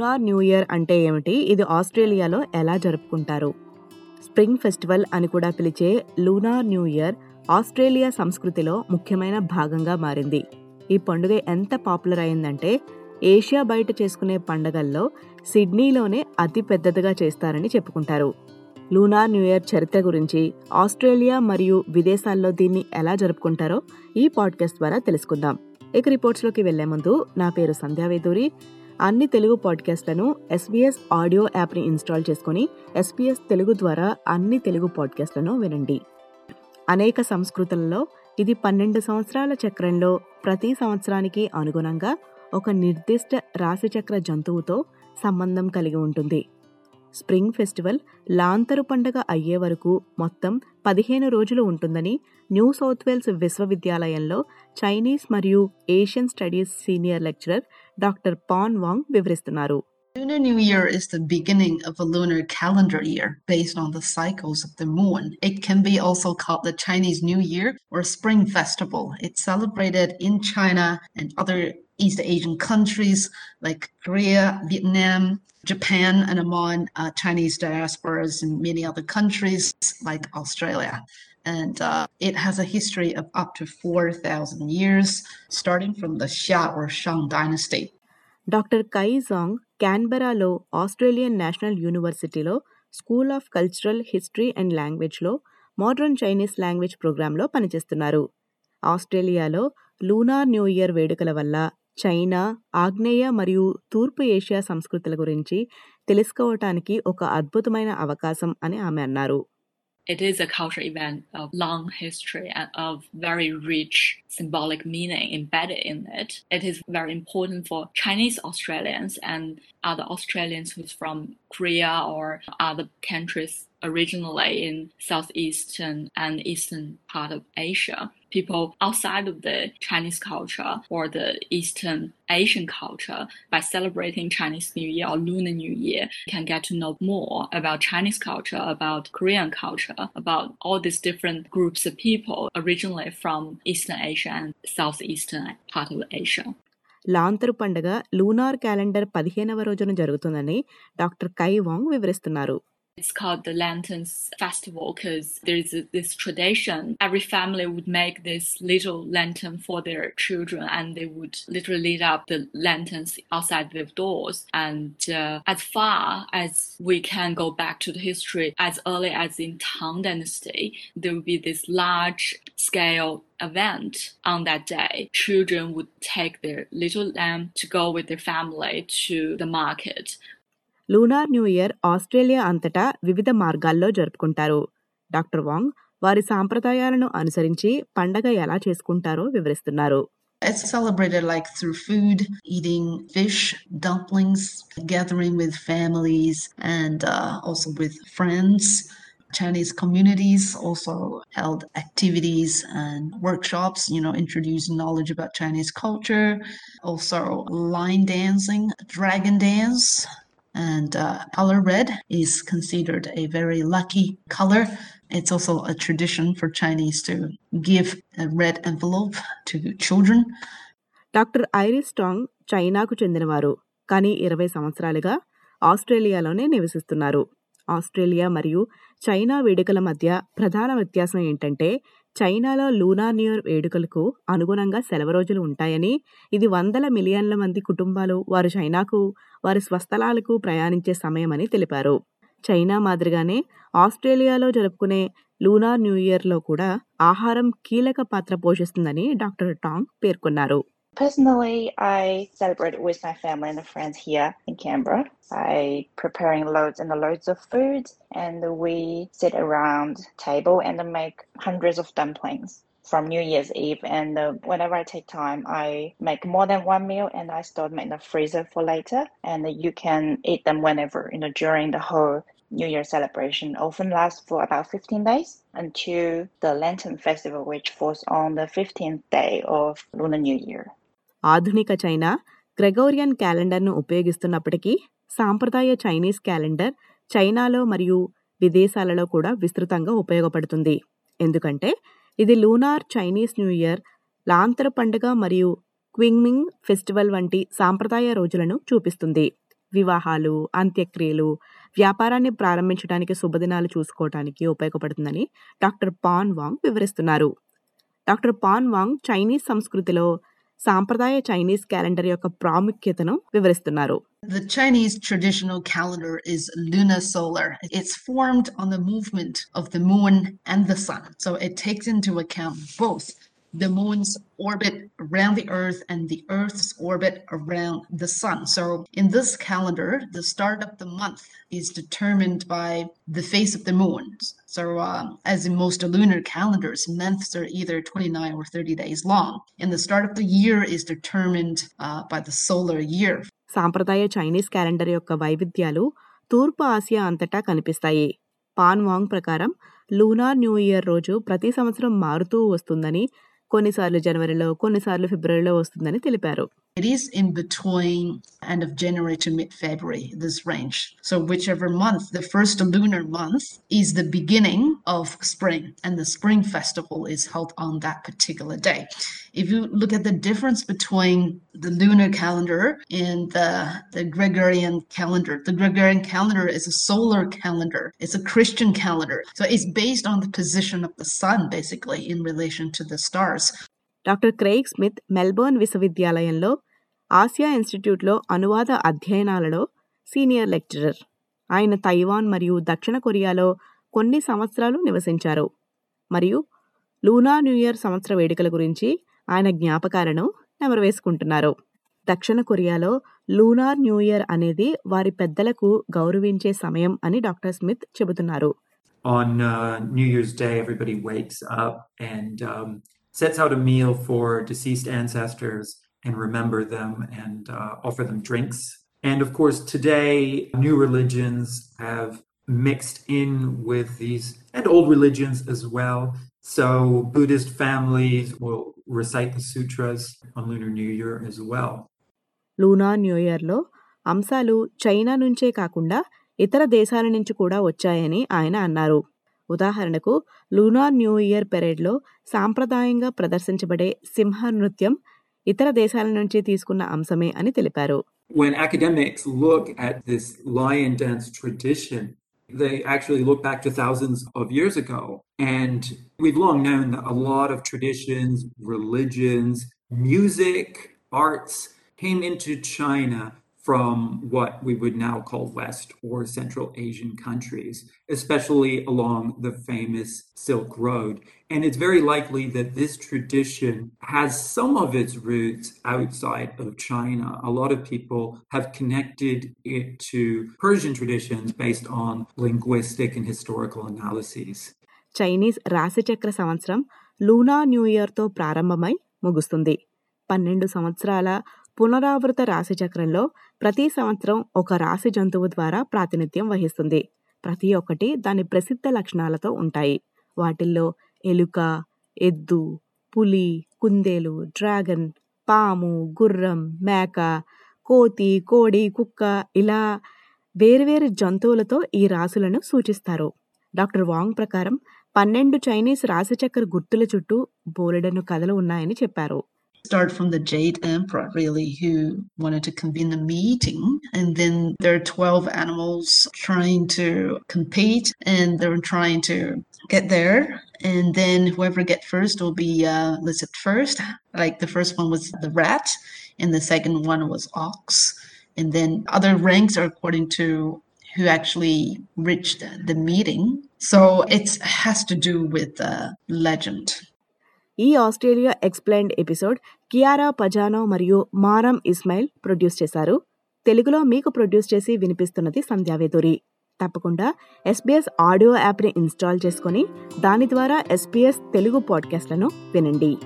Lunar new year అంటే ఏమిటి? ఇది ఆస్ట్రేలియాలో ఎలా జరుపుకుంటారు? స్ప్రింగ్ ఫెస్టివల్ అని కూడా పిలిచే లూనార్ న్యూ ఇయర్ ఆస్ట్రేలియా సంస్కృతిలో ముఖ్యమైన భాగంగా మారింది. ఈ పండుగ ఎంత పాపులర్ అయిందంటే ఏషియా బయట చేసుకునే పండగల్లో సిడ్నీలోనే అతి పెద్దదిగా చేస్తారని చెప్పుకుంటారు. లూనార్ న్యూ ఇయర్ చరిత్ర గురించి ఆస్ట్రేలియా మరియు విదేశాల్లో దీన్ని ఎలా జరుపుకుంటారో ఈ పాడ్కాస్ట్ ద్వారా తెలుసుకుందాం. ఇక రిపోర్ట్స్లోకి వెళ్ళే ముందు నా పేరు సంధ్యావేదూరి. అన్ని తెలుగు పాడ్కాస్ట్లను ఎస్బీఎస్ ఆడియో యాప్ని ఇన్స్టాల్ చేసుకుని ఎస్బీఎస్ తెలుగు ద్వారా అన్ని తెలుగు పాడ్కాస్ట్లను వినండి. అనేక సంస్కృతులలో ఇది పన్నెండు సంవత్సరాల చక్రంలో ప్రతి సంవత్సరానికి అనుగుణంగా ఒక నిర్దిష్ట రాశిచక్ర జంతువుతో సంబంధం కలిగి ఉంటుంది. స్ప్రింగ్ ఫెస్టివల్ లాంతరు పండగ అయ్యే వరకు మొత్తం పదిహేను రోజులు ఉంటుందని న్యూ సౌత్ వేల్స్ విశ్వవిద్యాలయంలో చైనీస్ మరియు Asian studies senior lecturer doctor Pan Wang వివరిస్తున్నారు Lunar New Year is the beginning of a lunar calendar year based on the cycles of the moon. It can be also called the Chinese New Year or Spring Festival. It's celebrated in China and other East Asian countries like Korea, Vietnam, Japan, and among uh, Chinese diasporas in many other countries like Australia. And uh, it has a history of up to 4,000 years, starting from the Xia or Shang dynasty. Doctor కై Zhang క్యాన్బెరాలో Australian national యూనివర్సిటీలో school of cultural history and లాంగ్వేజ్లో modern Chinese language ప్రోగ్రాంలో పనిచేస్తున్నారు ఆస్ట్రేలియాలో lunar new year వేడుకల వల్ల China ఆగ్నేయ మరియు తూర్పు ఏషియా సంస్కృతుల గురించి తెలుసుకోవటానికి ఒక అద్భుతమైన అవకాశం అని ఆమె అన్నారు it is a cultural event of long history and of very rich symbolic meaning embedded in it. It is very important for Chinese Australians and other Australians who's from Korea or other countries originally in southeastern and eastern part of Asia People outside of the Chinese culture or the Eastern Asian culture, by celebrating Chinese New Year or Lunar New Year, can get to know more about Chinese culture, about Korean culture, about all these different groups of people originally from Eastern Asia and southeastern part of Asia. లాంతరు పండుగ lunar calendar పదిహేనవ రోజున జరుగుతుందని doctor కై వాంగ్ వివరిస్తున్నారు it's called the Lanterns Festival because there's this tradition. Every family would make this little lantern for their children and they would literally light up the lanterns outside their doors. And uh, as far as we can go back to the history, as early as in Tang Dynasty, there would be this large scale event on that day. Children would take their little lamb to go with their family to the market. Lunar new year Australia అంతటా వివిధ మార్గాల్లో జరుపుకుంటారు doctor వాంగ్ వారి సాంప్రదాయాలను అనుసరించి పండగ ఎలా చేసుకుంటారో వివరిస్తున్నారు It's celebrated like through food, eating fish, dumplings, gathering with families, and uh, also with friends. Chinese communities also held activities and workshops, you know, introducing knowledge about Chinese culture, also lion dancing, dragon dance, and uh, color red is considered a very lucky color. It's also a tradition for Chinese to give a red envelope to children. Doctor Iris Tang చైనాకు చెందినవారు కానీ ఇరవై సంవత్సరాలుగా ఆస్ట్రేలియాలోనే నివసిస్తున్నారు Australia మరియు China వేడుకల మధ్య ప్రధాన వ్యత్యాసం ఏంటంటే చైనాలో లూనార్ న్యూ ఇయర్ వేడుకలకు అనుగుణంగా సెలవు రోజులు ఉంటాయని ఇది వందల మిలియన్ల మంది కుటుంబాలు వారు చైనాకు వారి స్వస్థలాలకు ప్రయాణించే సమయమని తెలిపారు. చైనా మాదిరిగానే ఆస్ట్రేలియాలో జరుపుకునే లూనార్ న్యూ ఇయర్లో కూడా ఆహారం కీలక పాత్ర పోషిస్తుందని డాక్టర్ టాంగ్ పేర్కొన్నారు. Personally, I celebrate with my family and friends here in Canberra by preparing loads and loads of food, and we sit around table and make hundreds of dumplings from New Year's Eve. And uh, whenever I take time, I make more than one meal and I store them in the freezer for later. And you can eat them whenever, you know, during the whole New Year celebration. Often lasts for about 15 days until the Lantern Festival, which falls on the 15th day of Lunar New Year. ఆధునిక China Gregorian క్యాలెండర్ను ఉపయోగిస్తున్నప్పటికీ సాంప్రదాయ Chinese calendar చైనాలో మరియు విదేశాలలో కూడా విస్తృతంగా ఉపయోగపడుతుంది. ఎందుకంటే ఇది లూనార్ చైనీస్ న్యూ ఇయర్ లాంతర పండుగ మరియు క్వింగ్మింగ్ ఫెస్టివల్ వంటి సాంప్రదాయ రోజులను చూపిస్తుంది. వివాహాలు అంత్యక్రియలు వ్యాపారాన్ని ప్రారంభించడానికి శుభదినాలు చూసుకోవడానికి ఉపయోగపడుతుందని డాక్టర్ పాన్ వాంగ్ వివరిస్తున్నారు. డాక్టర్ పాన్ వాంగ్ చైనీస్ సంస్కృతిలో సాంప్రదాయ చైనీస్ క్యాలెండర్ యొక్క ప్రాముఖ్యతను వివరిస్తున్నారు The Chinese traditional calendar is lunar solar. It's formed on the movement of the moon and the sun. So it takes into account both the moon's orbit around the earth and the earth's orbit around the sun. So in this calendar, the start of the month is determined by the phase of the moon So uh, as in most lunar calendars, months are either 29 or 30 days long. And the start of the year is determined uh, by the solar year. సాంప్రదాయ Chinese calendar యొక్క వైవిధ్యాలు తూర్పు Asia అంతటా కనిపిస్తాయి pan వాంగ్ ప్రకారం lunar new year రోజు ప్రతి సంవత్సరం మారుతూ వస్తుందని కొన్నిసార్లు జనవరిలో కొన్నిసార్లు ఫిబ్రవరిలో వస్తుందని తెలిపారు It is in between end of January to mid February, this range. So, whichever month, the first lunar month is the beginning of spring, and the spring festival is held on that particular day. If you look at the difference between the lunar calendar and the, the Gregorian calendar, the Gregorian calendar is a solar calendar, it's a Christian calendar. So, it's based on the position of the sun, basically, in relation to the stars. Doctor Craig Smith Melbourne విశ్వవిద్యాలయంలో Asia ఇన్స్టిట్యూట్లో అనువాద అధ్యయనాలలో senior lecturer. ఆయన Taiwan మరియు దక్షిణ కొరియాలో కొన్ని సంవత్సరాలు నివసించారు. మరియు లూనా న్యూ ఇయర్ సంవత్సర వేడుకల గురించి ఆయన జ్ఞాపకాలను నెమరవేసుకుంటున్నారు. దక్షిణ కొరియాలో లూనార్ న్యూ ఇయర్ అనేది వారి పెద్దలకు గౌరవించే సమయం అని డాక్టర్ స్మిత్ చెబుతున్నారు. On uh, New Year's Day, everybody wakes up and um, sets out a meal for deceased ancestors. And remember them and uh, offer them drinks. And of course, today, new religions have mixed in with these and old religions as well. So, Buddhist families will recite the sutras on Lunar New Year as well. Lunar new ఇయర్లో అంశాలు China నుంచే కాకుండా ఇతర దేశాల నుంచి కూడా వచ్చాయని ఆయన అన్నారు ఉదాహరణకు లూనా న్యూ ఇయర్ పెరేడ్లో సాంప్రదాయంగా ప్రదర్శించబడే సింహ నృత్యం ఇతర దేశాల నుంచి తీసుకున్న అంశమే అని తెలిపారు when academics look at this lion dance tradition, they actually look back to thousands of years ago. And we've long known that a lot of traditions, religions, music, arts came into China from what we would now call West or Central Asian countries, especially along the famous Silk Road. And it's very likely that this tradition has some of its roots outside of China. A lot of people have connected it to Persian traditions based on linguistic and historical analyses. Chinese రాశిచక్ర సంవత్సరం lunar new ఇయర్తో ప్రారంభమై ముగుస్తుంది పన్నెండు సంవత్సరాల పునరావృత రాశిచక్రంలో ప్రతి సంవత్సరం ఒక రాశి జంతువు ద్వారా ప్రాతినిధ్యం వహిస్తుంది. ప్రతి ఒక్కటి దాని ప్రసిద్ధ లక్షణాలతో ఉంటాయి. వాటిల్లో ఎలుక ఎద్దు పులి కుందేలు డ్రాగన్ పాము గుర్రం మేక కోతి కోడి కుక్క ఇలా వేరువేరు జంతువులతో ఈ రాశులను సూచిస్తారు. డాక్టర్ వాంగ్ ప్రకారం పన్నెండు చైనీస్ రాశిచక్ర గుర్తుల చుట్టూ బోలెడను కథలు ఉన్నాయని చెప్పారు. Start from the Jade Emperor, really, who wanted to convene a meeting. And then there are 12 animals trying to compete and they're trying to get there. And then whoever get first will be uh, listed first. Like the first one was the rat, and the second one was ox. And then other ranks are according to who actually reached the meeting. So it has to do with uh, legend. ఈ Australia explained episode Kiara Pazzano మరియు Maram Ismail produce చేశారు. తెలుగులో మీకు produce చేసి వినిపిస్తున్నది సంధ్యావేదూరి తప్పకుండా SBS audio యాప్ని install చేసుకుని దాని ద్వారా ఎస్బీఎస్ తెలుగు పాడ్కాస్ట్లను వినండి.